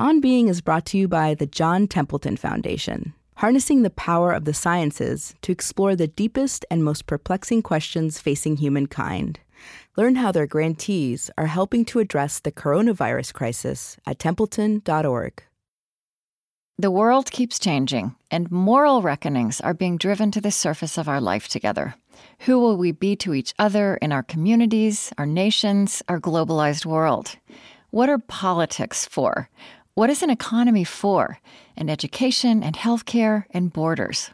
On Being is brought to you by the John Templeton Foundation, harnessing the power of the sciences to explore the deepest and most perplexing questions facing humankind. Learn how their grantees are helping to address the coronavirus crisis at templeton.org. The world keeps changing, and moral reckonings are being driven to the surface of our life together. Who will we be to each other in our communities, our nations, our globalized world? What are politics for? What is an economy for? And education and healthcare and borders.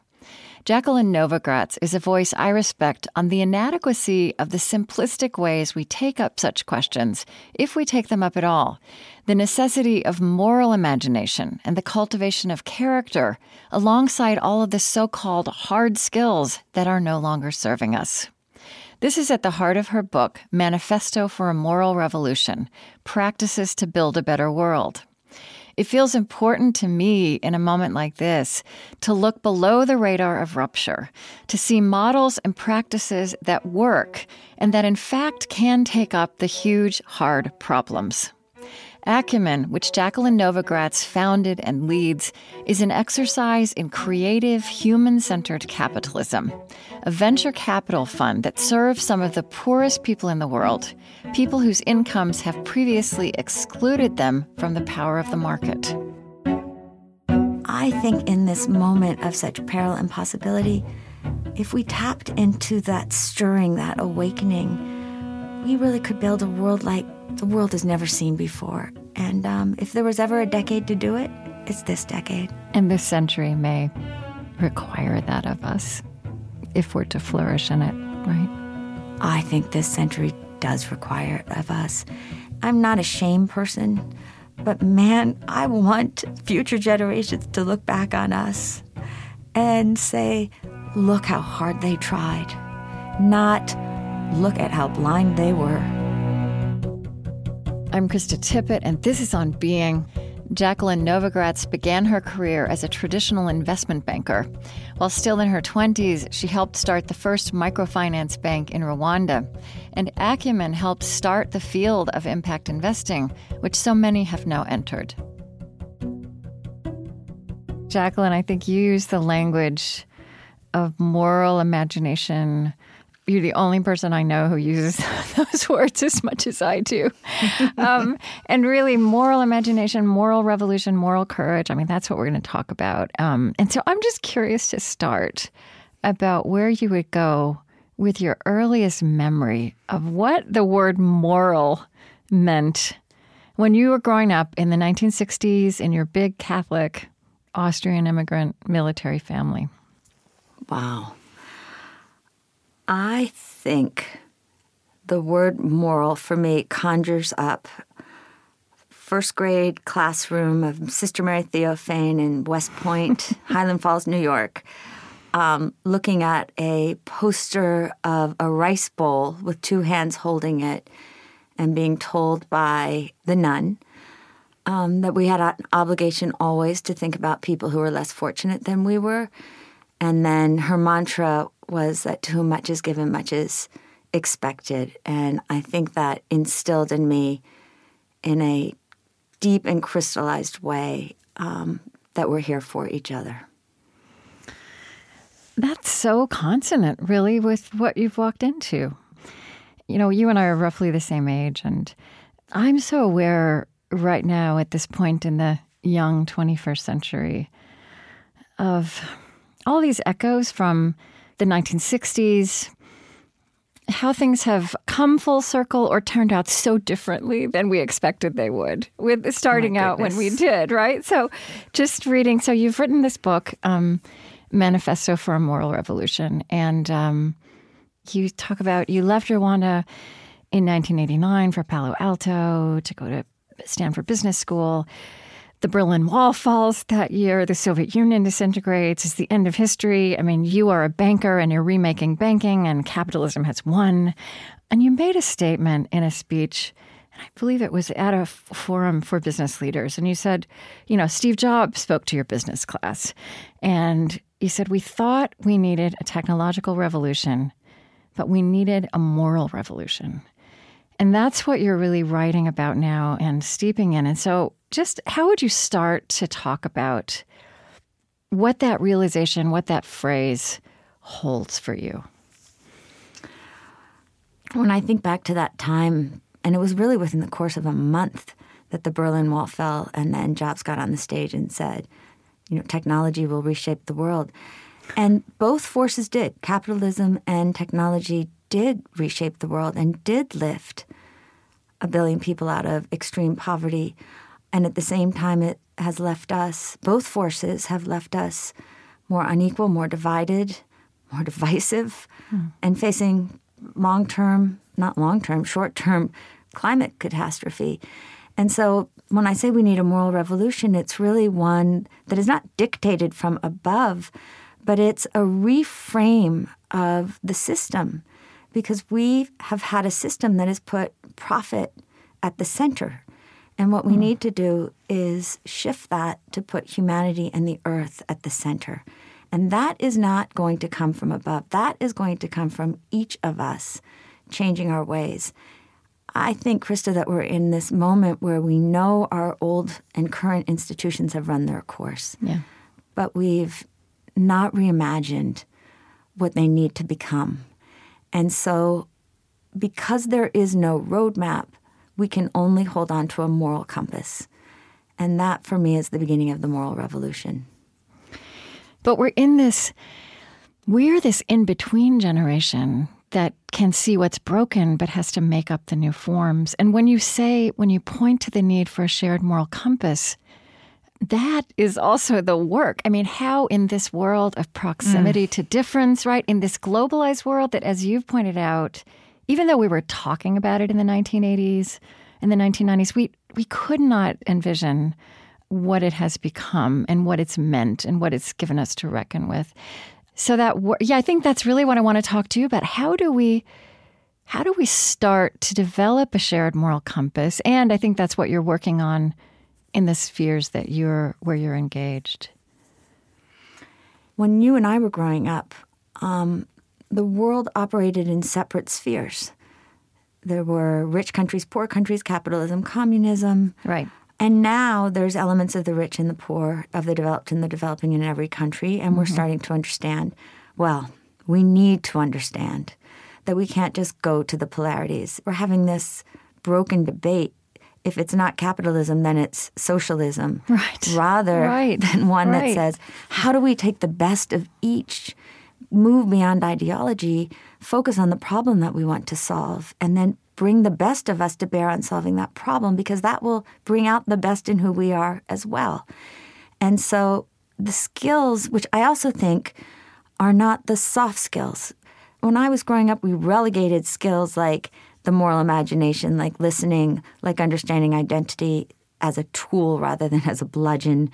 Jacqueline Novogratz is a voice I respect on the inadequacy of the simplistic ways we take up such questions, if we take them up at all, the necessity of moral imagination and the cultivation of character, alongside all of the so called hard skills that are no longer serving us. This is at the heart of her book, Manifesto for a Moral Revolution Practices to Build a Better World. It feels important to me in a moment like this to look below the radar of rupture, to see models and practices that work and that in fact can take up the huge, hard problems. Acumen, which Jacqueline Novogratz founded and leads, is an exercise in creative, human centered capitalism, a venture capital fund that serves some of the poorest people in the world, people whose incomes have previously excluded them from the power of the market. I think in this moment of such peril and possibility, if we tapped into that stirring, that awakening, we really could build a world like the world has never seen before. And um, if there was ever a decade to do it, it's this decade. And this century may require that of us if we're to flourish in it, right? I think this century does require it of us. I'm not a shame person, but man, I want future generations to look back on us and say, look how hard they tried, not look at how blind they were. I'm Krista Tippett, and this is On Being. Jacqueline Novogratz began her career as a traditional investment banker. While still in her 20s, she helped start the first microfinance bank in Rwanda. And Acumen helped start the field of impact investing, which so many have now entered. Jacqueline, I think you use the language of moral imagination you're the only person I know who uses those words as much as I do. Um, and really, moral imagination, moral revolution, moral courage. I mean, that's what we're going to talk about. Um, and so I'm just curious to start about where you would go with your earliest memory of what the word moral meant when you were growing up in the 1960s in your big Catholic Austrian immigrant military family. Wow. I think the word moral for me conjures up first grade classroom of Sister Mary Theophane in West Point, Highland Falls, New York, um, looking at a poster of a rice bowl with two hands holding it and being told by the nun um, that we had an obligation always to think about people who were less fortunate than we were. And then her mantra was that to whom much is given, much is expected. And I think that instilled in me in a deep and crystallized way um, that we're here for each other. That's so consonant, really, with what you've walked into. You know, you and I are roughly the same age, and I'm so aware right now at this point in the young 21st century of all these echoes from the 1960s, how things have come full circle or turned out so differently than we expected they would with starting out when we did, right? So just reading, so you've written this book, um, Manifesto for a Moral Revolution, and um, you talk about you left Rwanda in 1989 for Palo Alto to go to Stanford Business School the Berlin Wall falls that year, the Soviet Union disintegrates, it's the end of history. I mean, you are a banker and you're remaking banking, and capitalism has won. And you made a statement in a speech, and I believe it was at a forum for business leaders. And you said, you know, Steve Jobs spoke to your business class, and you said, we thought we needed a technological revolution, but we needed a moral revolution. And that's what you're really writing about now and steeping in. And so just how would you start to talk about what that realization, what that phrase holds for you? When I think back to that time, and it was really within the course of a month that the Berlin Wall fell, and then Jobs got on the stage and said, you know, technology will reshape the world. And both forces did. Capitalism and technology did reshape the world and did lift a billion people out of extreme poverty. And at the same time, it has left us, both forces have left us more unequal, more divided, more divisive, hmm. and facing long term, not long term, short term climate catastrophe. And so when I say we need a moral revolution, it's really one that is not dictated from above, but it's a reframe of the system because we have had a system that has put profit at the center. And what we mm. need to do is shift that to put humanity and the earth at the center. And that is not going to come from above. That is going to come from each of us changing our ways. I think, Krista, that we're in this moment where we know our old and current institutions have run their course. Yeah. But we've not reimagined what they need to become. And so, because there is no roadmap, we can only hold on to a moral compass. And that, for me, is the beginning of the moral revolution. But we're in this, we're this in between generation that can see what's broken but has to make up the new forms. And when you say, when you point to the need for a shared moral compass, that is also the work. I mean, how in this world of proximity mm. to difference, right? In this globalized world that, as you've pointed out, even though we were talking about it in the 1980s and the 1990s, we, we could not envision what it has become and what it's meant and what it's given us to reckon with. So that yeah, I think that's really what I want to talk to you about. How do we how do we start to develop a shared moral compass? And I think that's what you're working on in the spheres that you're where you're engaged. When you and I were growing up, um, the world operated in separate spheres. There were rich countries, poor countries, capitalism, communism. Right. And now there's elements of the rich and the poor, of the developed and the developing in every country. And mm-hmm. we're starting to understand well, we need to understand that we can't just go to the polarities. We're having this broken debate. If it's not capitalism, then it's socialism. Right. Rather right. than one right. that says, how do we take the best of each, move beyond ideology, focus on the problem that we want to solve, and then bring the best of us to bear on solving that problem because that will bring out the best in who we are as well. And so the skills, which I also think are not the soft skills. When I was growing up, we relegated skills like the moral imagination, like listening, like understanding identity as a tool rather than as a bludgeon,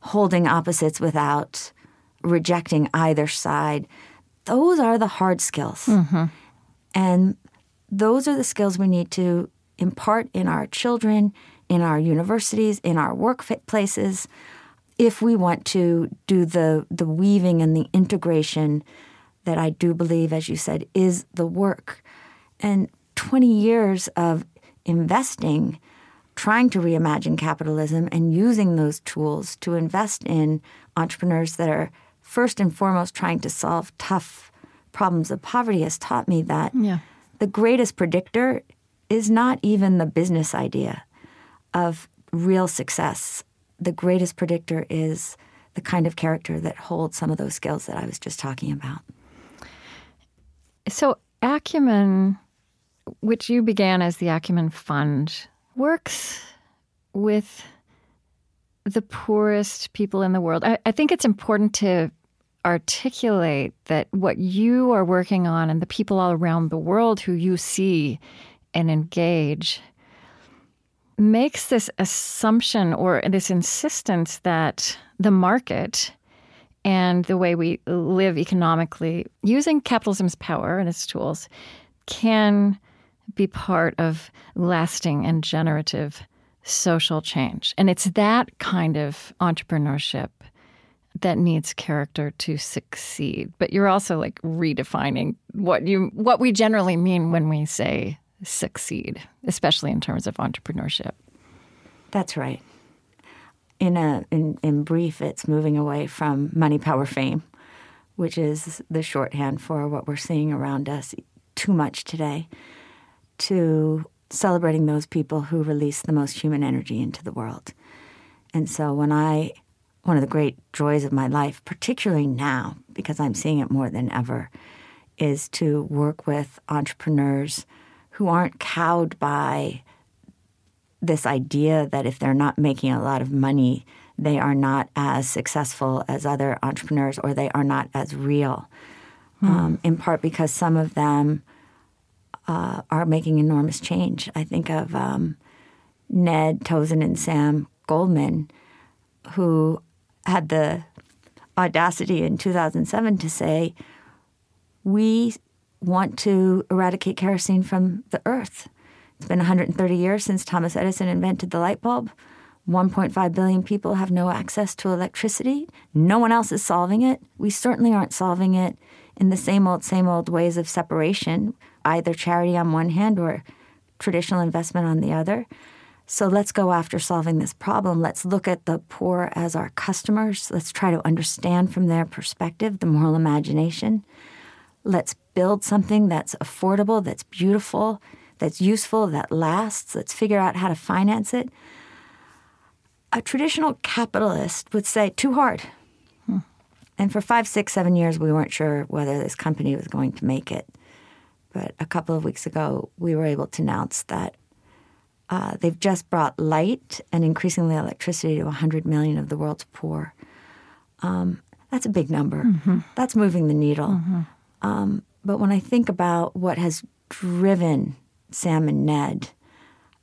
holding opposites without rejecting either side. Those are the hard skills. Mm-hmm. And those are the skills we need to impart in our children, in our universities, in our workplaces, if we want to do the, the weaving and the integration that I do believe, as you said, is the work. And 20 years of investing, trying to reimagine capitalism and using those tools to invest in entrepreneurs that are first and foremost trying to solve tough problems of poverty has taught me that yeah the greatest predictor is not even the business idea of real success. The greatest predictor is the kind of character that holds some of those skills that I was just talking about. So, Acumen, which you began as the Acumen Fund, works with the poorest people in the world. I, I think it's important to articulate that what you are working on and the people all around the world who you see and engage makes this assumption or this insistence that the market and the way we live economically using capitalism's power and its tools can be part of lasting and generative social change. And it's that kind of entrepreneurship that needs character to succeed. But you're also like redefining what you what we generally mean when we say succeed, especially in terms of entrepreneurship. That's right. in a in, in brief, it's moving away from money, power, fame, which is the shorthand for what we're seeing around us too much today, to celebrating those people who release the most human energy into the world. And so when I one of the great joys of my life, particularly now, because I'm seeing it more than ever, is to work with entrepreneurs who aren't cowed by this idea that if they're not making a lot of money, they are not as successful as other entrepreneurs or they are not as real. Hmm. Um, in part because some of them uh, are making enormous change. I think of um, Ned Tozun and Sam Goldman, who had the audacity in 2007 to say, We want to eradicate kerosene from the earth. It's been 130 years since Thomas Edison invented the light bulb. 1.5 billion people have no access to electricity. No one else is solving it. We certainly aren't solving it in the same old, same old ways of separation, either charity on one hand or traditional investment on the other. So let's go after solving this problem. Let's look at the poor as our customers. Let's try to understand from their perspective the moral imagination. Let's build something that's affordable, that's beautiful, that's useful, that lasts. Let's figure out how to finance it. A traditional capitalist would say, too hard. Hmm. And for five, six, seven years, we weren't sure whether this company was going to make it. But a couple of weeks ago, we were able to announce that uh, they've just brought light and increasingly electricity to 100 million of the world's poor. Um, that's a big number. Mm-hmm. That's moving the needle. Mm-hmm. Um, but when I think about what has driven Sam and Ned,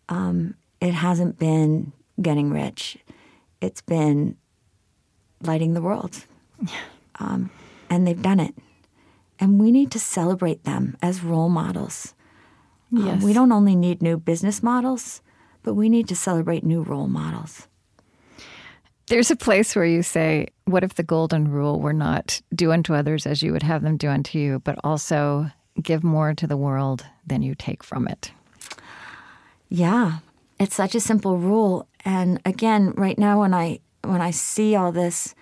um, it hasn't been getting rich. It's been lighting the world. Um, and they've done it. And we need to celebrate them as role models. Yes. Um, we don't only need new business models, but we need to celebrate new role models. There's a place where you say, What if the golden rule were not do unto others as you would have them do unto you, but also give more to the world than you take from it? Yeah, it's such a simple rule. And again, right now when I when I see all this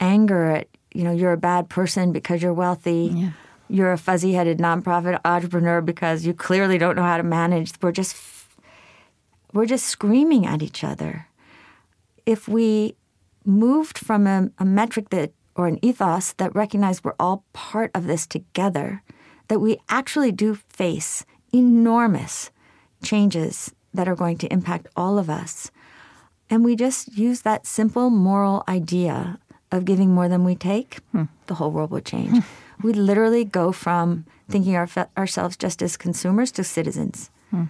anger at you know you're a bad person because you're wealthy, yeah you're a fuzzy headed nonprofit entrepreneur because you clearly don't know how to manage. We're just we're just screaming at each other. If we moved from a, a metric that or an ethos that recognized we're all part of this together, that we actually do face enormous changes that are going to impact all of us. And we just use that simple moral idea of giving more than we take, hmm. the whole world would change. We literally go from thinking our, ourselves just as consumers to citizens, hmm.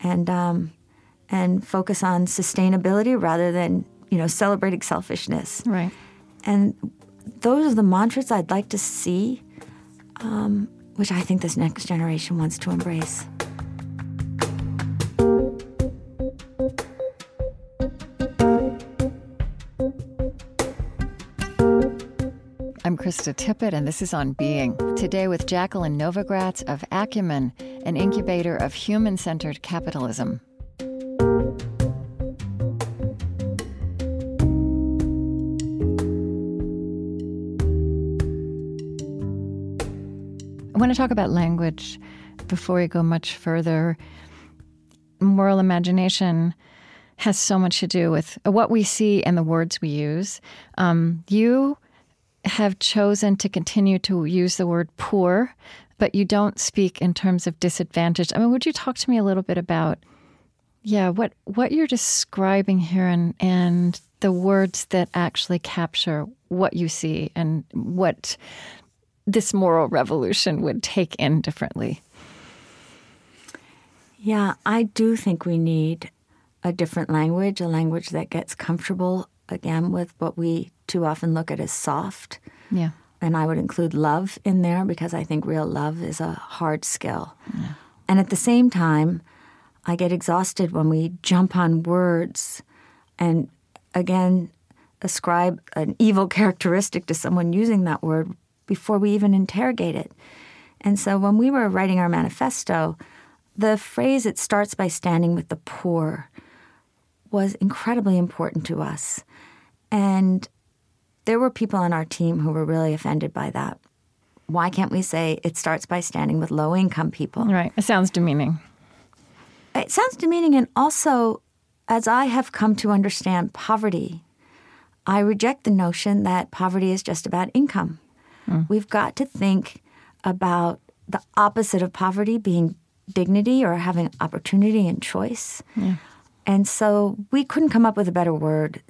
and um, and focus on sustainability rather than you know celebrating selfishness. Right. And those are the mantras I'd like to see, um, which I think this next generation wants to embrace. Krista Tippett, and this is On Being. Today with Jacqueline Novogratz of Acumen, an incubator of human centered capitalism. I want to talk about language before we go much further. Moral imagination has so much to do with what we see and the words we use. Um, you have chosen to continue to use the word poor, but you don't speak in terms of disadvantaged. I mean, would you talk to me a little bit about, yeah, what what you're describing here and and the words that actually capture what you see and what this moral revolution would take in differently? Yeah, I do think we need a different language, a language that gets comfortable again with what we too often look at as soft. Yeah. And I would include love in there because I think real love is a hard skill. Yeah. And at the same time, I get exhausted when we jump on words and again ascribe an evil characteristic to someone using that word before we even interrogate it. And so when we were writing our manifesto, the phrase it starts by standing with the poor was incredibly important to us. And there were people on our team who were really offended by that. Why can't we say it starts by standing with low income people? Right. It sounds demeaning. It sounds demeaning. And also, as I have come to understand poverty, I reject the notion that poverty is just about income. Mm. We've got to think about the opposite of poverty being dignity or having opportunity and choice. Yeah. And so we couldn't come up with a better word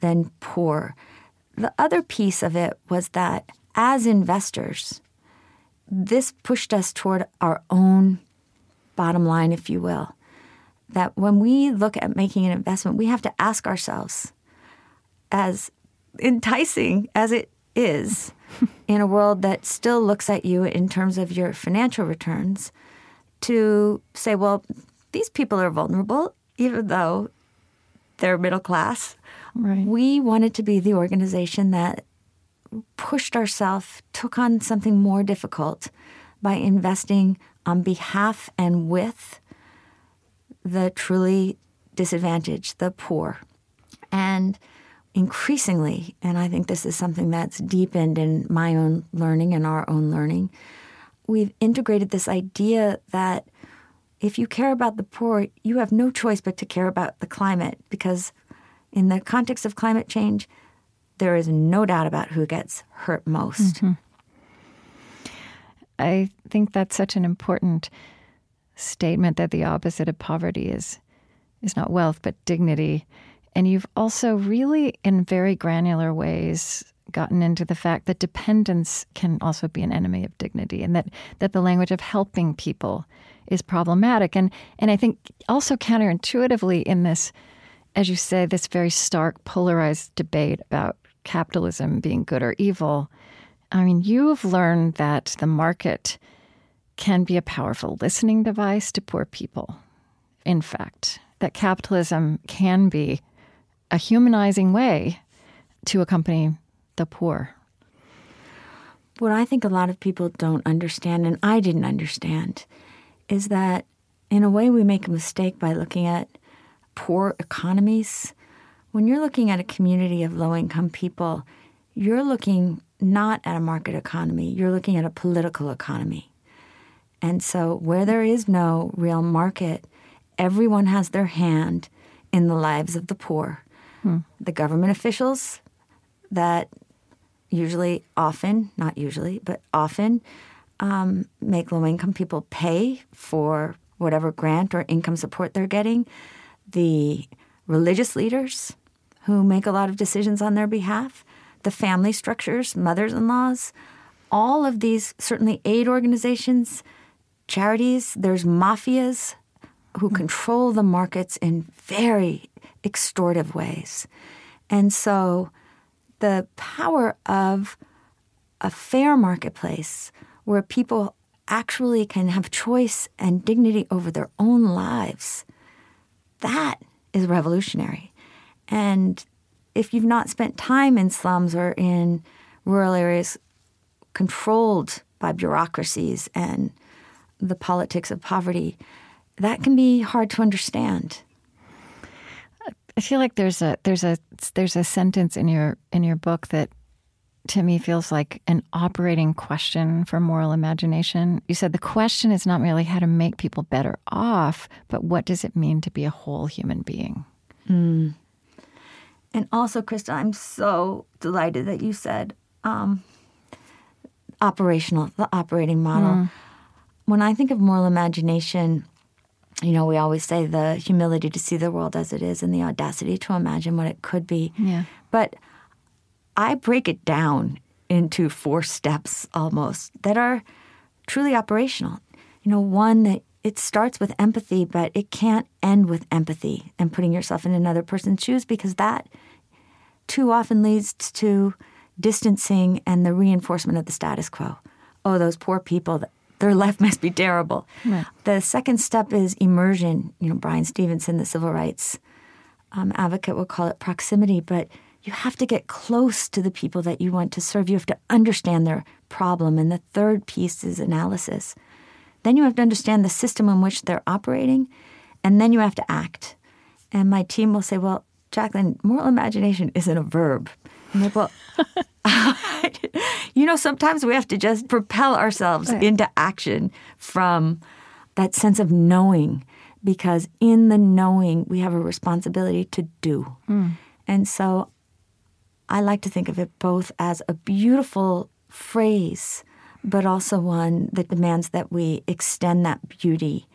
than poor. The other piece of it was that as investors, this pushed us toward our own bottom line, if you will. That when we look at making an investment, we have to ask ourselves, as enticing as it is in a world that still looks at you in terms of your financial returns, to say, well, these people are vulnerable, even though they're middle class. Right. We wanted to be the organization that pushed ourselves, took on something more difficult by investing on behalf and with the truly disadvantaged, the poor. And increasingly, and I think this is something that's deepened in my own learning and our own learning, we've integrated this idea that if you care about the poor, you have no choice but to care about the climate because, in the context of climate change, there is no doubt about who gets hurt most. Mm-hmm. I think that's such an important statement that the opposite of poverty is is not wealth but dignity. And you've also really in very granular ways gotten into the fact that dependence can also be an enemy of dignity and that, that the language of helping people is problematic. And and I think also counterintuitively in this, as you say, this very stark polarized debate about capitalism being good or evil, I mean, you've learned that the market can be a powerful listening device to poor people. In fact, that capitalism can be a humanizing way to accompany the poor. What I think a lot of people don't understand, and I didn't understand, is that in a way we make a mistake by looking at poor economies when you're looking at a community of low income people, you're looking not at a market economy, you're looking at a political economy. And so, where there is no real market, everyone has their hand in the lives of the poor. Hmm. The government officials that usually, often, not usually, but often um, make low income people pay for whatever grant or income support they're getting. The religious leaders who make a lot of decisions on their behalf, the family structures, mothers in laws, all of these, certainly aid organizations, charities, there's mafias who mm. control the markets in very extortive ways. And so the power of a fair marketplace where people actually can have choice and dignity over their own lives, that is revolutionary. And if you've not spent time in slums or in rural areas controlled by bureaucracies and the politics of poverty, that can be hard to understand. I feel like there's a there's a there's a sentence in your in your book that to me feels like an operating question for moral imagination. You said the question is not merely how to make people better off, but what does it mean to be a whole human being? Mm. And also, Krista, I'm so delighted that you said um, operational, the operating model. Mm. When I think of moral imagination, you know, we always say the humility to see the world as it is and the audacity to imagine what it could be. Yeah. But I break it down into four steps almost that are truly operational. You know, one that it starts with empathy, but it can't end with empathy and putting yourself in another person's shoes because that too often leads to distancing and the reinforcement of the status quo. Oh, those poor people, their life must be terrible. Right. The second step is immersion. You know, Bryan Stevenson, the civil rights um, advocate, will call it proximity, but you have to get close to the people that you want to serve. You have to understand their problem. And the third piece is analysis. Then you have to understand the system in which they're operating, and then you have to act. And my team will say, well, Jacqueline, moral imagination isn't a verb. I'm like, well, you know, sometimes we have to just propel ourselves Right. into action from that sense of knowing, because in the knowing, we have a responsibility to do. Hmm. And so I like to think of it both as a beautiful phrase, but also one that demands that we extend that beauty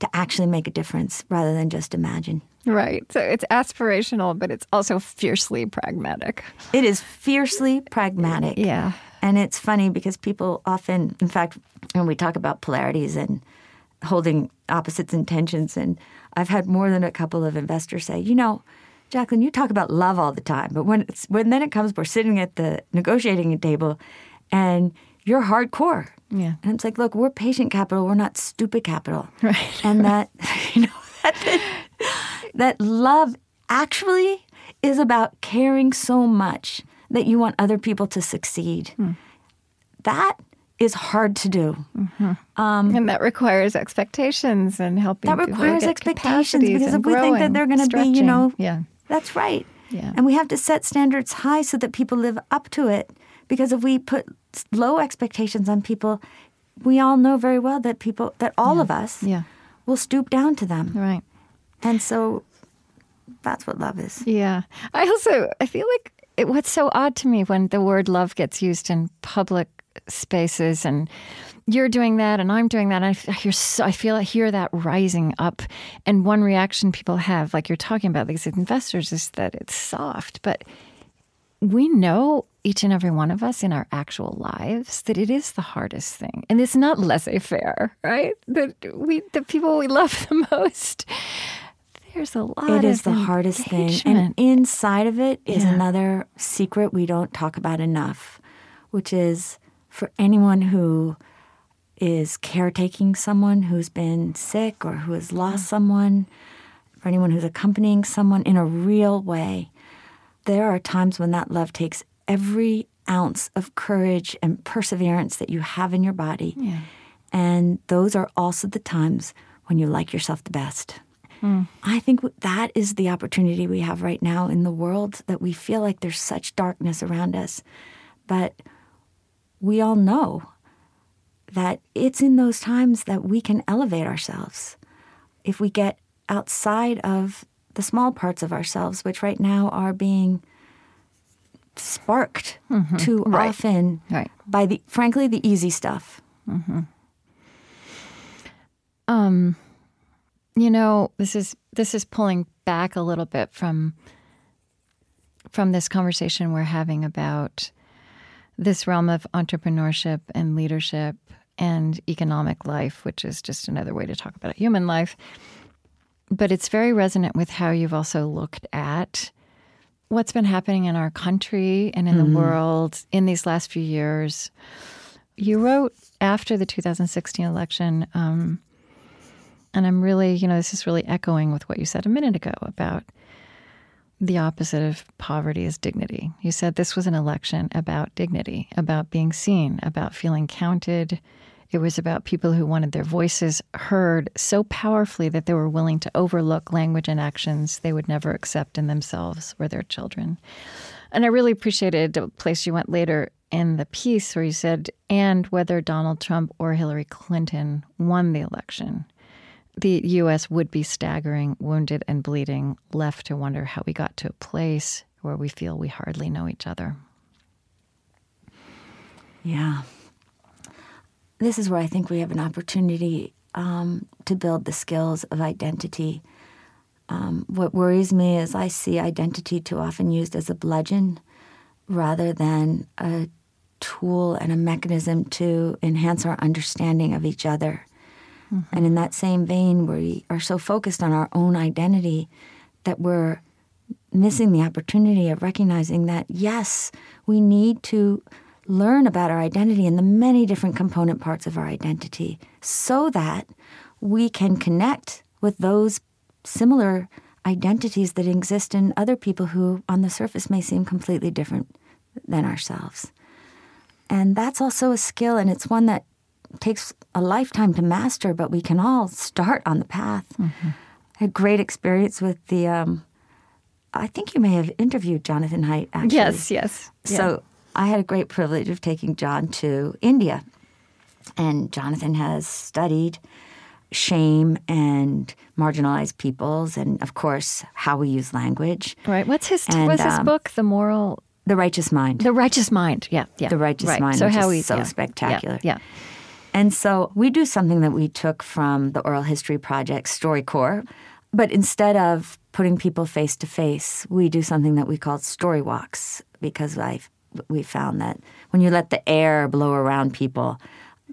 to actually make a difference rather than just imagine. Right. So it's aspirational, but it's also fiercely pragmatic. It is fiercely pragmatic. Yeah. And it's funny because people often, in fact, when we talk about polarities and holding opposites and tensions, and I've had more than a couple of investors say, you know, Jacqueline, you talk about love all the time, but when it's, when then it comes, we're sitting at the negotiating table, and you're hardcore. Yeah. And it's like, look, we're patient capital, we're not stupid capital. Right. And that, you know, that, that love actually is about caring so much that you want other people to succeed. Hmm. That is hard to do. and that requires expectations and helping That requires expectations because if we think that they're going to be, you know, yeah. That's right. Yeah. And we have to set standards high so that people live up to it. Because if we put low expectations on people, we all know very well that people, that all of us Yeah. will stoop down to them. Right. And so that's what love is. Yeah. I also I feel like it, what's so odd to me when the word love gets used in public spaces and you're doing that and I'm doing that. And I hear so, I feel I hear that rising up. And one reaction people have, like you're talking about these investors, is that it's soft. But we know each and every one of us in our actual lives that it is the hardest thing, and it's not laissez-faire, right? That we the people we love the most. There's a lot. It is the hardest thing. And inside of it is Yeah. another secret we don't talk about enough, which is for anyone who is caretaking someone who's been sick or who has lost someone, or anyone who's accompanying someone in a real way, there are times when that love takes every ounce of courage and perseverance that you have in your body. And those are also the times when you like yourself the best. Hmm. I think that is the opportunity we have right now in the world that we feel like there's such darkness around us. But we all know that it's in those times that we can elevate ourselves. If we get outside of the small parts of ourselves, which right now are being sparked mm-hmm. too Right. often Right. by the frankly the easy stuff. Mm-hmm. Um, you know this is this is pulling back a little bit from from this conversation we're having about this realm of entrepreneurship and leadership and economic life which is just another way to talk about human life. But it's very resonant with how you've also looked at what's been happening in our country and in the world in these last few years. You wrote after the 2016 election um, and I'm really, you know, this is really echoing with what you said a minute ago about the opposite of poverty is dignity. You said this was an election about dignity, about being seen, about feeling counted. It was about people who wanted their voices heard so powerfully that they were willing to overlook language and actions they would never accept in themselves or their children. And I really appreciated the place you went later in the piece where you said, and whether Donald Trump or Hillary Clinton won the election, the U.S. would be staggering, wounded, and bleeding, left to wonder how we got to a place where we feel we hardly know each other. Yeah. This is where I think we have an opportunity um, to build the skills of identity. Um, what worries me is I see identity too often used as a bludgeon rather than a tool and a mechanism to enhance our understanding of each other. And in that same vein, we are so focused on our own identity that we're missing the opportunity of recognizing that, yes, we need to learn about our identity and the many different component parts of our identity so that we can connect with those similar identities that exist in other people who, on the surface, may seem completely different than ourselves. And that's also a skill, and it's one that takes a lifetime to master, but we can all start on the path. I had great experience with the um, I think you may have interviewed Jonathan Haidt, actually. Yes, yes. Yeah. So I had a great privilege of taking John to India. And Jonathan has studied shame and marginalized peoples, and of course, how we use language. Right. What's his And, what's his um, book? The moral The Righteous Mind. The Righteous Mind. Yeah, yeah. The Righteous right. Mind, So how is so yeah, spectacular. Yeah. yeah. And so we do something that we took from the Oral History Project StoryCorps, but instead of putting people face to face, we do something that we call story walks because I we found that when you let the air blow around people,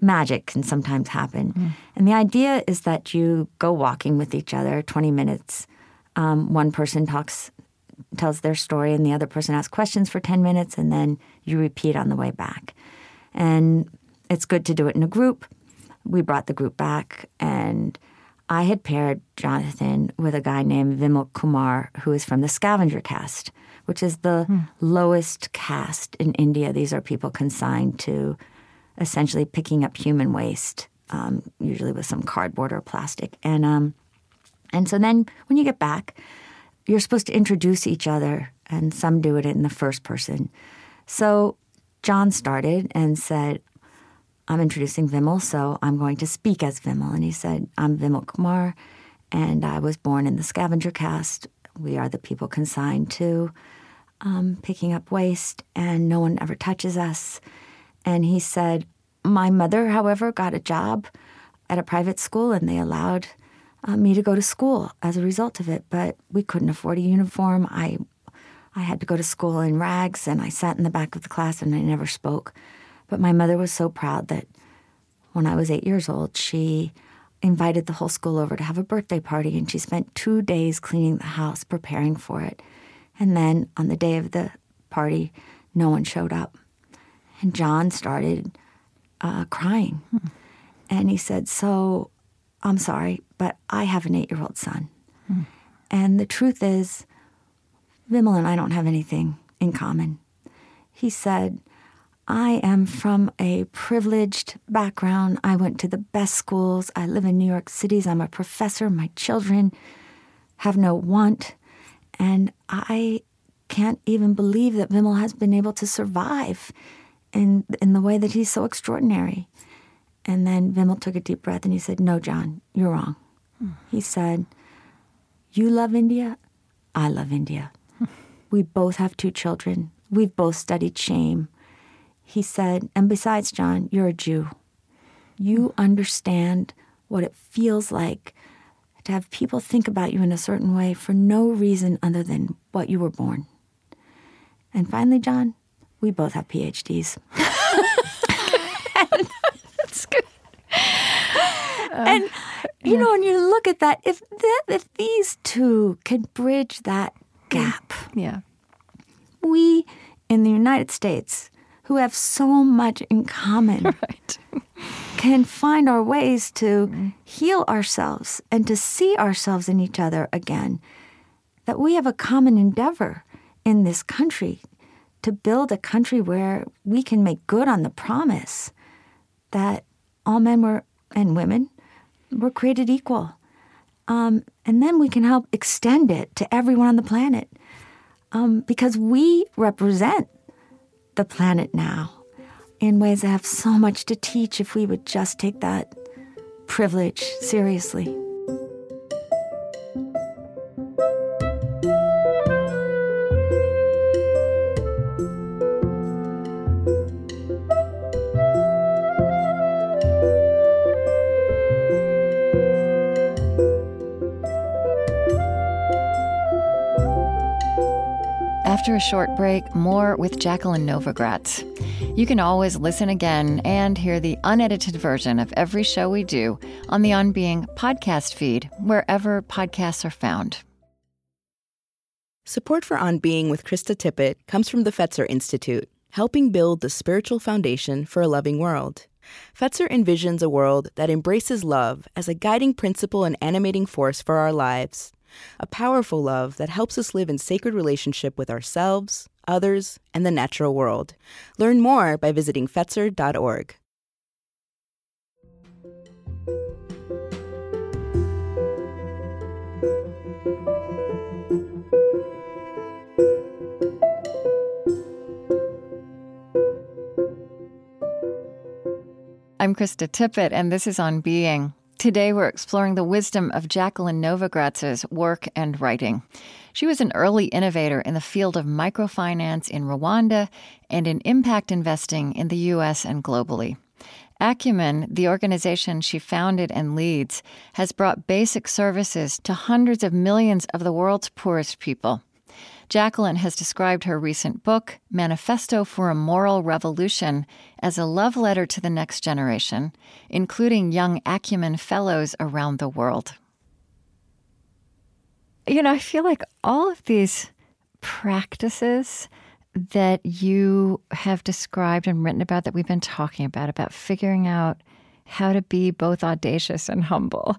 magic can sometimes happen. And the idea is that you go walking with each other 20 minutes. Um, one person talks tells their story and the other person asks questions for 10 minutes and then you repeat on the way back. And it's good to do it in a group. We brought the group back and I had paired Jonathan with a guy named Vimal Kumar, who is from the scavenger caste, which is the lowest caste in India. These are people consigned to essentially picking up human waste, um, usually with some cardboard or plastic. And um, and so then when you get back, you're supposed to introduce each other, and some do it in the first person. So John started and said, I'm introducing Vimal, so I'm going to speak as Vimal. And he said, I'm Vimal Kumar, and I was born in the scavenger caste. We are the people consigned to um, picking up waste, and no one ever touches us. And he said, My mother, however, got a job at a private school, and they allowed uh, me to go to school as a result of it. But we couldn't afford a uniform. I, I had to go to school in rags, and I sat in the back of the class and I never spoke. But my mother was so proud that when I was eight years old, she invited the whole school over to have a birthday party, and she spent two days cleaning the house, preparing for it. And then on the day of the party, no one showed up. And John started uh, crying. And he said, So I'm sorry, but I have an eight year old son. And the truth is, Vimal and I don't have anything in common. He said, I am from a privileged background. I went to the best schools. I live in New York City. I'm a professor. My children have no want. And I can't even believe that Vimal has been able to survive in, in the way that he's so extraordinary. And then Vimal took a deep breath and he said, No, John, you're wrong. He said, You love India. I love India. we both have two children. We've both studied shame. He said, And besides, John, you're a Jew. You mm. understand what it feels like to have people think about you in a certain way for no reason other than what you were born. And finally, John, we both have PhDs. That's good. and you know, when you look at that, if that, if these two can bridge that mm. gap, Yeah. we in the United States, who have so much in common, Right. can find our ways to heal ourselves and to see ourselves in each other again. That we have a common endeavor in this country to build a country where we can make good on the promise that all men were and women were created equal. Um, and then we can help extend it to everyone on the planet um, because we represent the planet now in ways that have so much to teach if we would just take that privilege seriously. After a short break, more with Jacqueline Novogratz. You can always listen again and hear the unedited version of every show we do on the On Being podcast feed, wherever podcasts are found. Support for On Being with Krista Tippett comes from the Fetzer Institute, helping build the spiritual foundation for a loving world. Fetzer envisions a world that embraces love as a guiding principle and animating force for our lives a powerful love that helps us live in sacred relationship with ourselves, others, and the natural world. Learn more by visiting Fetzer.org. I'm Krista Tippett, and this is On Being. Today, we're exploring the wisdom of Jacqueline Novogratz's work and writing. She was an early innovator in the field of microfinance in Rwanda and in impact investing in the U.S. and globally. Acumen, the organization she founded and leads, has brought basic services to hundreds of millions of the world's poorest people. Jacqueline has described her recent book, Manifesto for a Moral Revolution, as a love letter to the next generation, including young Acumen fellows around the world. You know, I feel like all of these practices that you have described and written about that we've been talking about, about figuring out how to be both audacious and humble,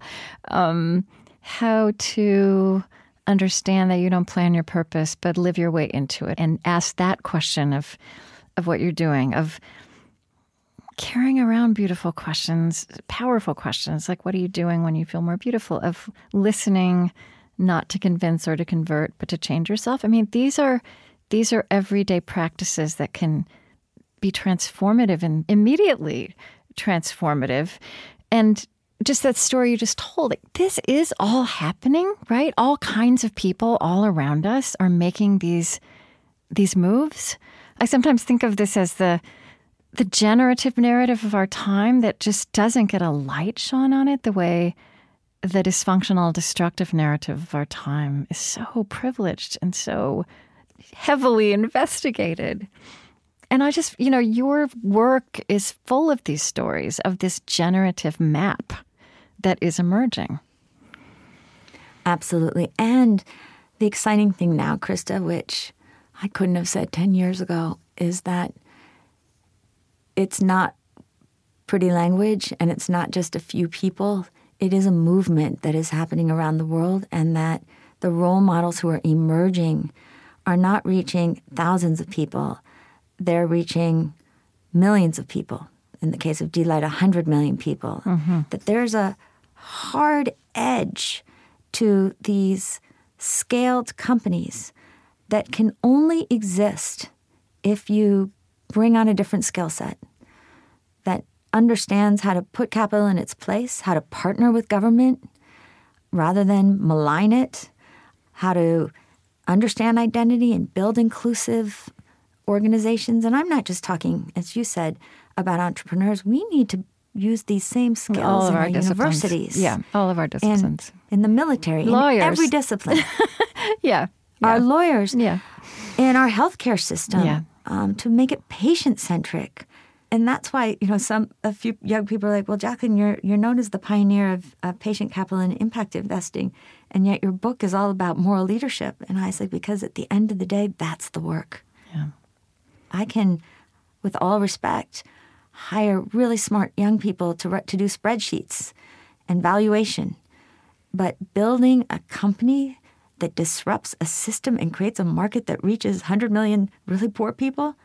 um, how to understand that you don't plan your purpose, but live your way into it and ask that question of, of what you're doing, of carrying around beautiful questions, powerful questions, like what are you doing when you feel more beautiful, of listening not to convince or to convert, but to change yourself. I mean, these are these are everyday practices that can be transformative and immediately transformative. And just that story you just told, like, this is all happening, right? All kinds of people all around us are making these these moves. I sometimes think of this as the the generative narrative of our time that just doesn't get a light shone on it the way the dysfunctional, destructive narrative of our time is so privileged and so heavily investigated. And I just, you know, your work is full of these stories of this generative map that is emerging. Absolutely. And the exciting thing now, Krista, which I couldn't have said 10 years ago, is that it's not pretty language and it's not just a few people it is a movement that is happening around the world, and that the role models who are emerging are not reaching thousands of people, they're reaching millions of people. In the case of d.light, 100 million people. Mm-hmm. That there's a hard edge to these scaled companies that can only exist if you bring on a different skill set. That understands how to put capital in its place, how to partner with government rather than malign it, how to understand identity and build inclusive organizations. And I'm not just talking, as you said, about entrepreneurs. We need to use these same skills all in our, our universities. Yeah, all of our disciplines. In, in the military, lawyers. in every discipline. yeah, yeah. Our lawyers. Yeah. In our healthcare system. Yeah. Um, to make it patient centric and that's why you know some a few young people are like, well, Jacqueline, you're you're known as the pioneer of, of patient capital and impact investing, and yet your book is all about moral leadership. And I said, because at the end of the day, that's the work. I can, with all respect, hire really smart young people to to do spreadsheets and valuation, but building a company that disrupts a system and creates a market that reaches 100 million really poor people,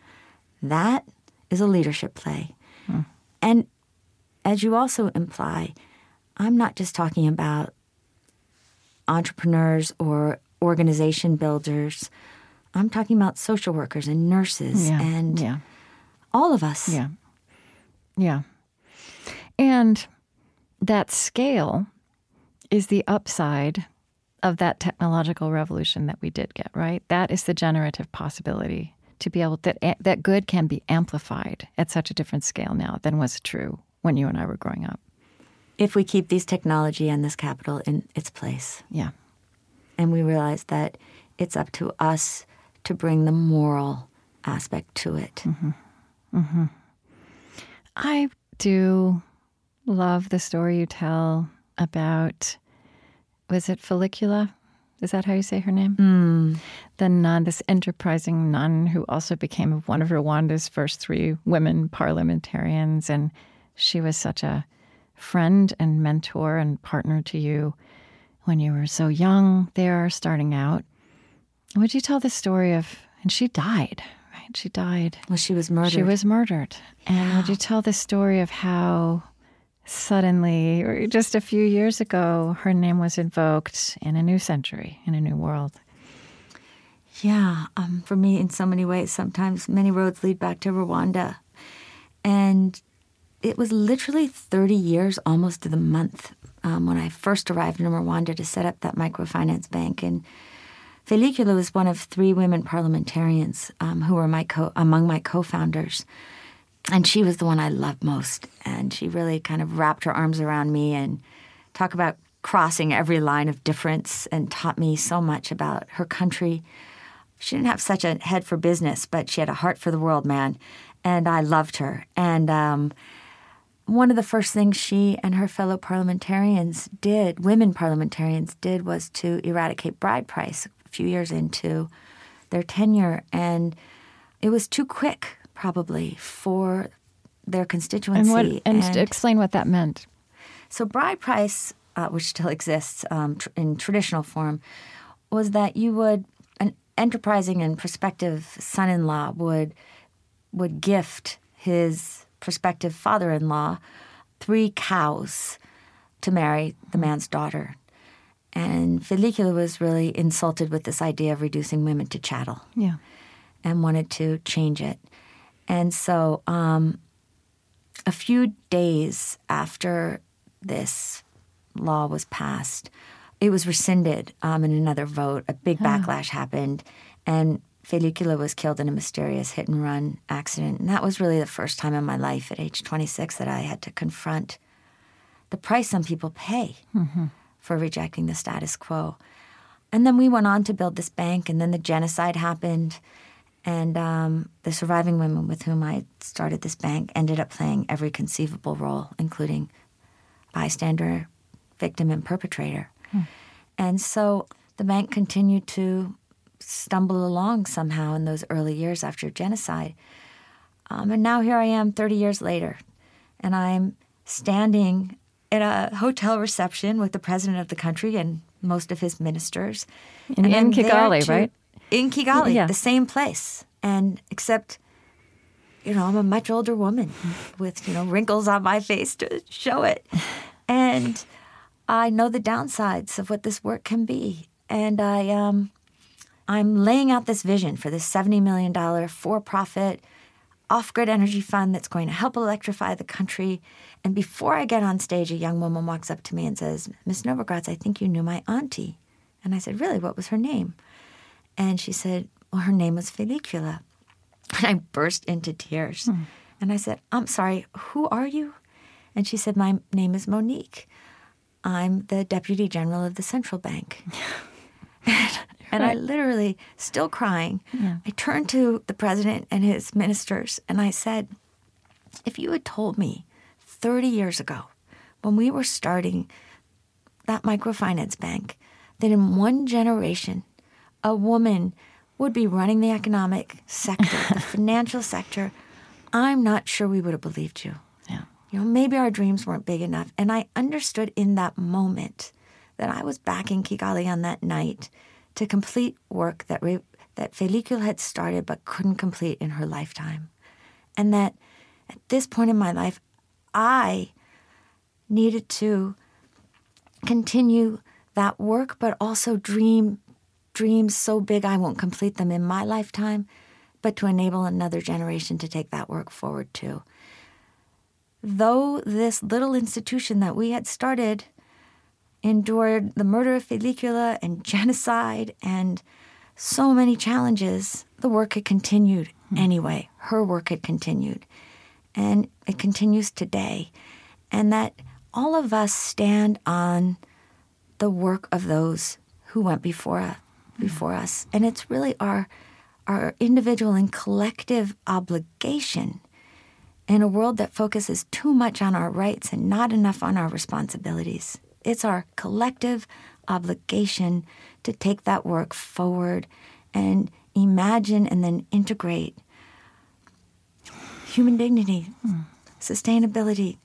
that is a leadership play. Hmm. And as you also imply, I'm not just talking about entrepreneurs or organization builders. I'm talking about social workers and nurses yeah. and yeah. all of us. Yeah. Yeah. And that scale is the upside of that technological revolution that we did get, right? That is the generative possibility to be able that that good can be amplified at such a different scale now than was true when you and I were growing up. If we keep these technology and this capital in its place. Yeah. And we realize that it's up to us to bring the moral aspect to it. Mm-hmm. Mm-hmm. I do love the story you tell about was it Follicula? Is that how you say her name? Mm. The nun, this enterprising nun who also became one of Rwanda's first three women parliamentarians. And she was such a friend and mentor and partner to you when you were so young there, starting out. Would you tell the story of, and she died, right? She died. Well, she was murdered. She was murdered. And would you tell the story of how suddenly, or just a few years ago, her name was invoked in a new century, in a new world. Yeah, um, for me, in so many ways, sometimes many roads lead back to Rwanda. And it was literally 30 years, almost to the month, um, when I first arrived in Rwanda to set up that microfinance bank. And Felicula was one of three women parliamentarians um, who were my co- among my co-founders. And she was the one I loved most. And she really kind of wrapped her arms around me and talk about crossing every line of difference and taught me so much about her country. She didn't have such a head for business, but she had a heart for the world, man. And I loved her. And um, one of the first things she and her fellow parliamentarians did, women parliamentarians did, was to eradicate bride price few years into their tenure. And it was too quick, probably, for their constituency. And, what, and, and explain what that meant. So, bride price, uh, which still exists um, tr- in traditional form, was that you would an enterprising and prospective son-in-law would would gift his prospective father-in-law three cows to marry the man's daughter. And Felicula was really insulted with this idea of reducing women to chattel. Yeah. And wanted to change it. And so um, a few days after this law was passed, it was rescinded um, in another vote. A big backlash happened, and Felicula was killed in a mysterious hit and run accident. And that was really the first time in my life at age 26 that I had to confront the price some people pay mm-hmm. For rejecting the status quo. And then we went on to build this bank, and then the genocide happened. And um, the surviving women with whom I started this bank ended up playing every conceivable role, including bystander, victim, and perpetrator. Hmm. And so the bank continued to stumble along somehow in those early years after genocide. Um, and now here I am 30 years later, and I'm standing in a hotel reception with the president of the country and most of his ministers. In, in Kigali, to, right? In Kigali, yeah. the same place. And except, you know, I'm a much older woman with, you know, wrinkles on my face to show it. And I know the downsides of what this work can be. And I um, I'm laying out this vision for this $70 million for profit off grid energy fund that's going to help electrify the country. And before I get on stage, a young woman walks up to me and says, Miss Novogratz, I think you knew my auntie. And I said, Really? What was her name? And she said, Well, her name was Felicula. And I burst into tears. Hmm. And I said, I'm sorry, who are you? And she said, My name is Monique. I'm the deputy general of the central bank. And right. I literally, still crying, yeah. I turned to the president and his ministers and I said, if you had told me 30 years ago, when we were starting that microfinance bank, that in one generation, a woman would be running the economic sector, the financial sector, I'm not sure we would have believed you. Yeah. You know, maybe our dreams weren't big enough. And I understood in that moment that I was back in Kigali on that night to complete work that, re- that Felicula had started but couldn't complete in her lifetime. And that at this point in my life, I needed to continue that work, but also dream dreams so big I won't complete them in my lifetime, but to enable another generation to take that work forward too. Though this little institution that we had started endured the murder of Felicula and genocide and so many challenges, the work had continued mm. anyway. Her work had continued. And it continues today. And that all of us stand on the work of those who went before, uh, before mm. us. And it's really our, our individual and collective obligation in a world that focuses too much on our rights and not enough on our responsibilities it's our collective obligation to take that work forward and imagine and then integrate human dignity, sustainability,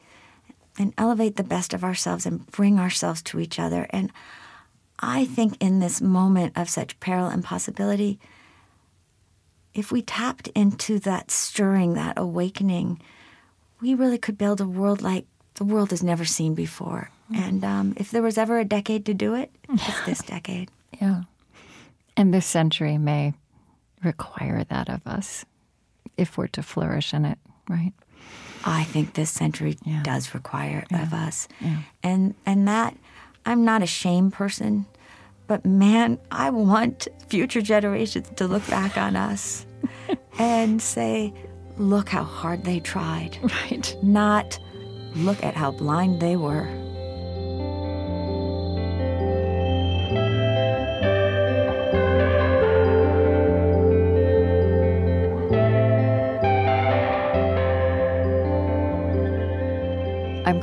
and elevate the best of ourselves and bring ourselves to each other. And I think in this moment of such peril and possibility, if we tapped into that stirring, that awakening, we really could build a world like the world has never seen before. And um, if there was ever a decade to do it, it's this decade. Yeah. And this century may require that of us if we're to flourish in it, right? I think this century Yeah. does require Yeah. of us. Yeah. And and that I'm not a shame person, but man, I want future generations to look back on us and say, look how hard they tried. Right. Not look at how blind they were.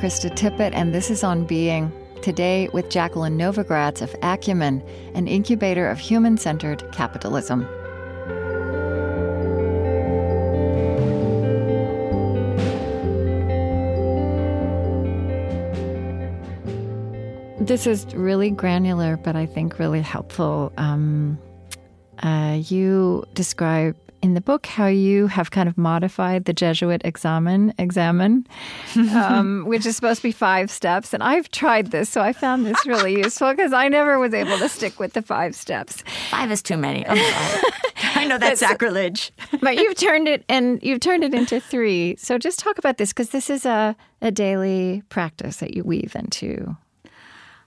Krista Tippett, and this is On Being. Today with Jacqueline Novogratz of Acumen, an incubator of human centered capitalism. This is really granular, but I think really helpful. Um, uh, you describe in the book how you have kind of modified the Jesuit examen, examine, um, which is supposed to be five steps. And I've tried this, so I found this really useful because I never was able to stick with the five steps. Five is too many. I'm. I know that's sacrilege. But you've turned it and you've turned it into three. So just talk about this because this is a, a daily practice that you weave into.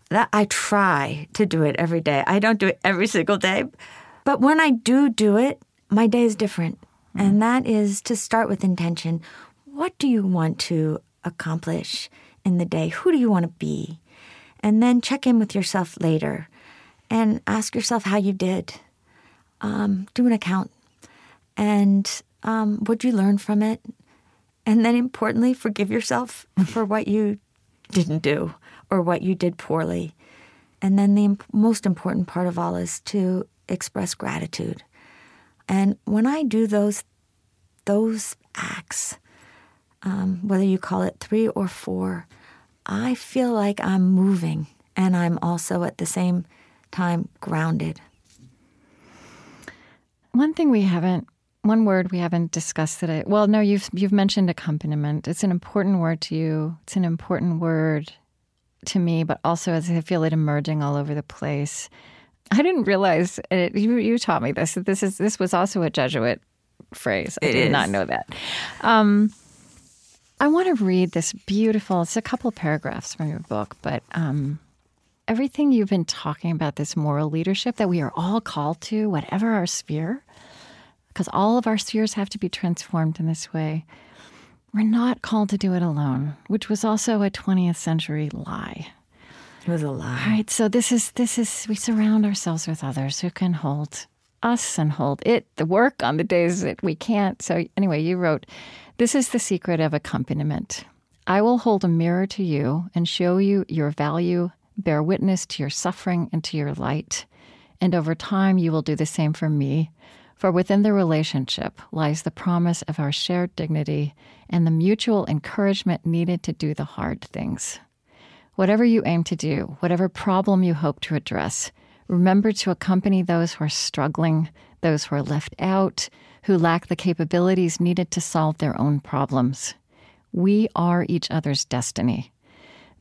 That I try to do it every day. I don't do it every single day, but when I do do it, my day is different. And that is to start with intention. What do you want to accomplish in the day? Who do you want to be? And then check in with yourself later and ask yourself how you did. Um, do an account. And um, what you learn from it? And then importantly, forgive yourself for what you didn't do or what you did poorly. And then the imp- most important part of all is to express gratitude. And when I do those those acts, um, whether you call it three or four, I feel like I'm moving, and I'm also at the same time grounded. One thing we haven't, one word we haven't discussed today. Well, no, you've you've mentioned accompaniment. It's an important word to you. It's an important word to me, but also as I feel it emerging all over the place. I didn't realize it, you. You taught me this. That this is this was also a Jesuit phrase. I It did is. not know that. Um, I want to read this beautiful. It's a couple paragraphs from your book, but um, everything you've been talking about this moral leadership that we are all called to, whatever our sphere, because all of our spheres have to be transformed in this way. We're not called to do it alone, which was also a 20th century lie. It was a lie. Right. So this is this is we surround ourselves with others who can hold us and hold it, the work on the days that we can't. So anyway, you wrote, This is the secret of accompaniment. I will hold a mirror to you and show you your value, bear witness to your suffering and to your light. And over time you will do the same for me. For within the relationship lies the promise of our shared dignity and the mutual encouragement needed to do the hard things. Whatever you aim to do, whatever problem you hope to address, remember to accompany those who are struggling, those who are left out, who lack the capabilities needed to solve their own problems. We are each other's destiny.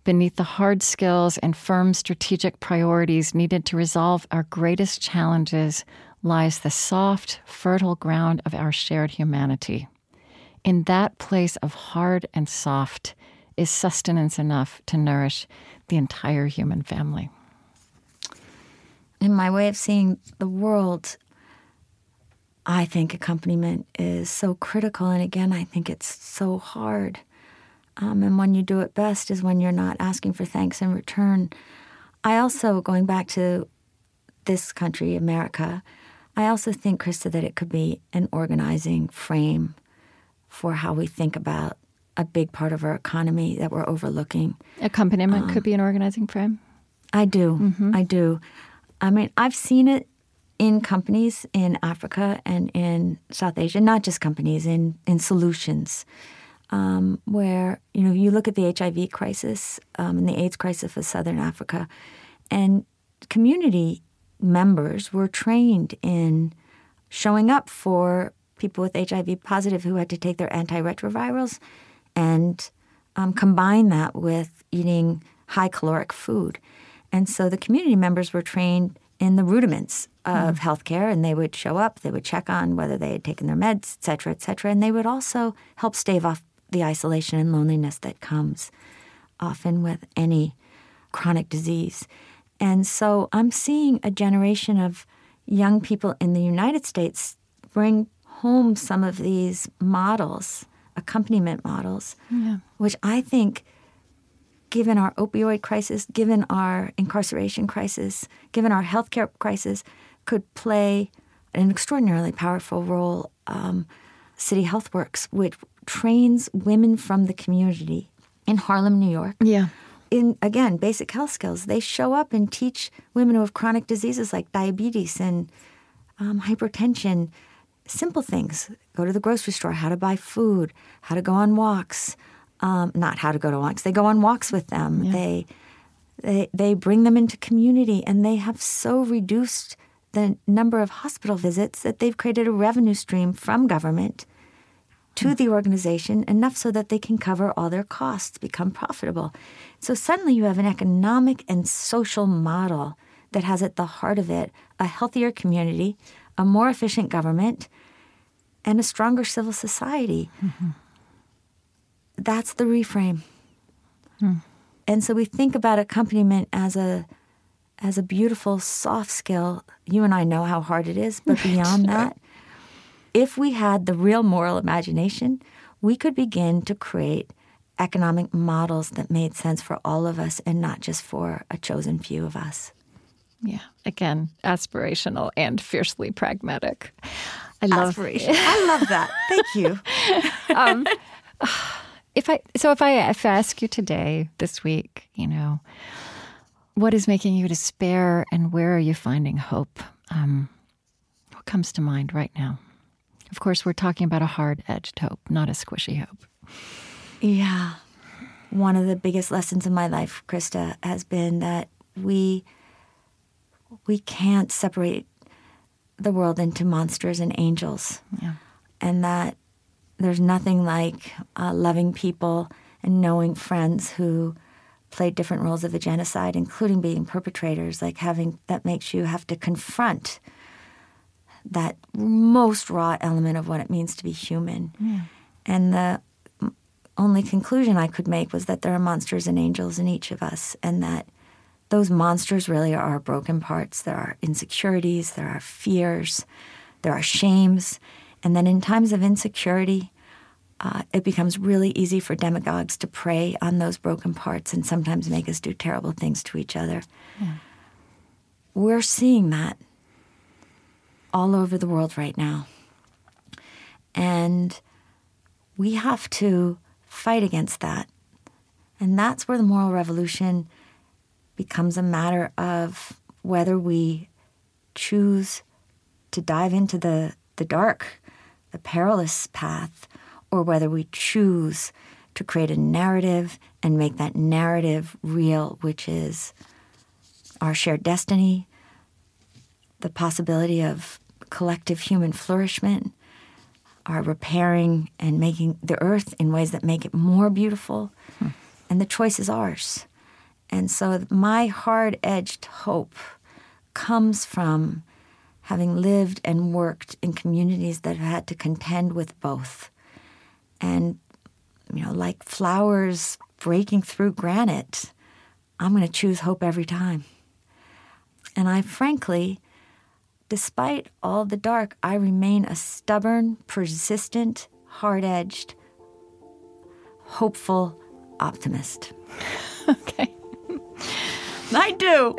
Beneath the hard skills and firm strategic priorities needed to resolve our greatest challenges lies the soft, fertile ground of our shared humanity. In that place of hard and soft is sustenance enough to nourish the entire human family. in my way of seeing the world, I think accompaniment is so critical. And again, I think it's so hard. Um, and when you do it best is when you're not asking for thanks in return. I also, going back to this country, America, I also think, Krista, that it could be an organizing frame for how we think about a big part of our economy that we're overlooking. Accompaniment could be an organizing frame. I do. I do. I mean, I've seen it in companies in Africa and in South Asia, not just companies, in, in solutions, um, where, you know, you look at the HIV crisis um, and the AIDS crisis of Southern Africa, and community members were trained in showing up for people with HIV positive who had to take their antiretrovirals and um, combine that with eating high caloric food. And so the community members were trained in the rudiments of healthcare, and they would show up, they would check on whether they had taken their meds, et cetera, et cetera, and they would also help stave off the isolation and loneliness that comes often with any chronic disease. And so I'm seeing a generation of young people in the United States bring home some of these models, accompaniment models, yeah. which I think, given our opioid crisis, given our incarceration crisis, given our healthcare crisis, could play an extraordinarily powerful role. Um, City Health Works, which trains women from the community in Harlem, New York. Yeah. In again, basic health skills. They show up and teach women who have chronic diseases like diabetes and um, hypertension, simple things. Go to the grocery store, how to buy food, how to go on walks. Um, not how to go to walks. They go on walks with them. Yeah. They, they they bring them into community, and they have so reduced the number of hospital visits that they've created a revenue stream from government to the organization enough so that they can cover all their costs, become profitable. So suddenly you have an economic and social model that has at the heart of it a healthier community, a more efficient government, and a stronger civil society. Mm-hmm. That's the reframe. Mm. And so we think about accompaniment as a as a beautiful soft skill. You and I know how hard it is, but beyond that, if we had the real moral imagination, we could begin to create economic models that made sense for all of us and not just for a chosen few of us. Yeah, again, aspirational and fiercely pragmatic. I love I love that. Thank you. um, if I so if I if I ask you today, this week, you know, what is making you despair and where are you finding hope? Um, what comes to mind right now? Of course, we're talking about a hard edged hope, not a squishy hope. Yeah. One of the biggest lessons in my life, Krista, has been that we we can't separate the world into monsters and angels. Yeah. And that there's nothing like uh, loving people and knowing friends who played different roles of the genocide, including being perpetrators, like having that makes you have to confront that most raw element of what it means to be human. Yeah. And the only conclusion I could make was that there are monsters and angels in each of us, and that those monsters really are our broken parts. There are insecurities, there are fears, there are shames. And then in times of insecurity, uh, it becomes really easy for demagogues to prey on those broken parts and sometimes make us do terrible things to each other. Yeah. We're seeing that all over the world right now. And we have to fight against that. And that's where the moral revolution becomes a matter of whether we choose to dive into the, the dark, the perilous path, or whether we choose to create a narrative and make that narrative real, which is our shared destiny, the possibility of collective human flourishment, are repairing and making the earth in ways that make it more beautiful. Hmm. And the choice is ours. And so my hard edged hope comes from having lived and worked in communities that have had to contend with both. And, you know, like flowers breaking through granite, I'm going to choose hope every time. And I frankly Despite all the dark, I remain a stubborn, persistent, hard edged, hopeful optimist. okay. I do.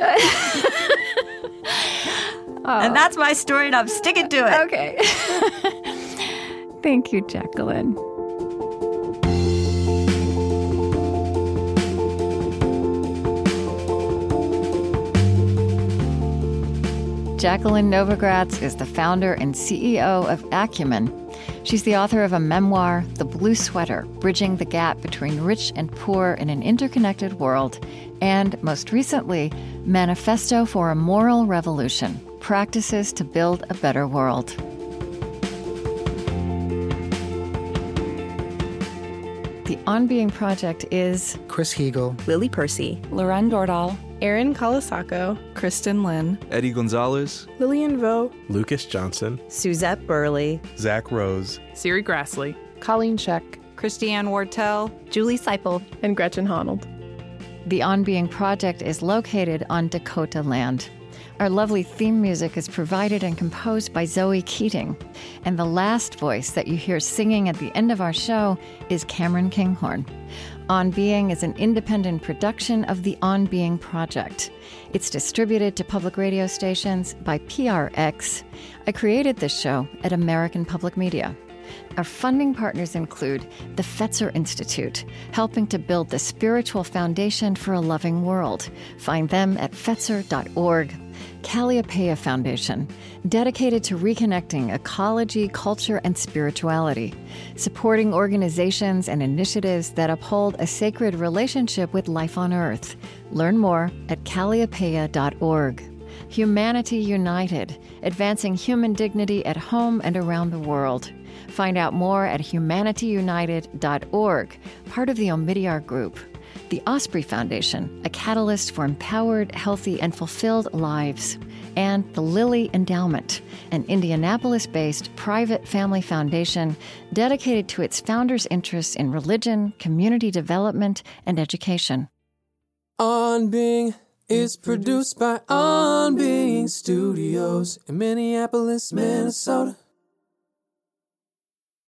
oh. And that's my story, and I'm sticking to it. Okay. Thank you, Jacqueline. Jacqueline Novogratz is the founder and CEO of Acumen. She's the author of a memoir, The Blue Sweater Bridging the Gap Between Rich and Poor in an Interconnected World, and most recently, Manifesto for a Moral Revolution Practices to Build a Better World. The On Being Project is Chris Heagle, Lily Percy, Laurén Dørdal, Erin Colasacco, Kristin Lin, Eddie Gonzalez, Lilian Vo, Lucas Johnson, Suzette Burley, Zack Rose, Serri Graslie, Colleen Scheck, Christiane Wartell, Julie Siple, and Gretchen Honnold. The On Being Project is located on Dakota land. Our lovely theme music is provided and composed by Zoe Keating. And the last voice that you hear singing at the end of our show is Cameron Kinghorn. On Being is an independent production of the On Being Project. It's distributed to public radio stations by PRX. I created this show at American Public Media. Our funding partners include the Fetzer Institute, helping to build the spiritual foundation for a loving world. Find them at fetzer.org. Kalliopeia Foundation, dedicated to reconnecting ecology, culture, and spirituality, supporting organizations and initiatives that uphold a sacred relationship with life on Earth. Learn more at kalliopeia.org. Humanity United, advancing human dignity at home and around the world. Find out more at humanityunited.org, part of the Omidyar Group. The Osprey Foundation, a catalyst for empowered, healthy, and fulfilled lives. And the Lilly Endowment, an Indianapolis based private family foundation dedicated to its founders' interests in religion, community development, and education. On Being is produced by On Being Studios in Minneapolis, Minnesota.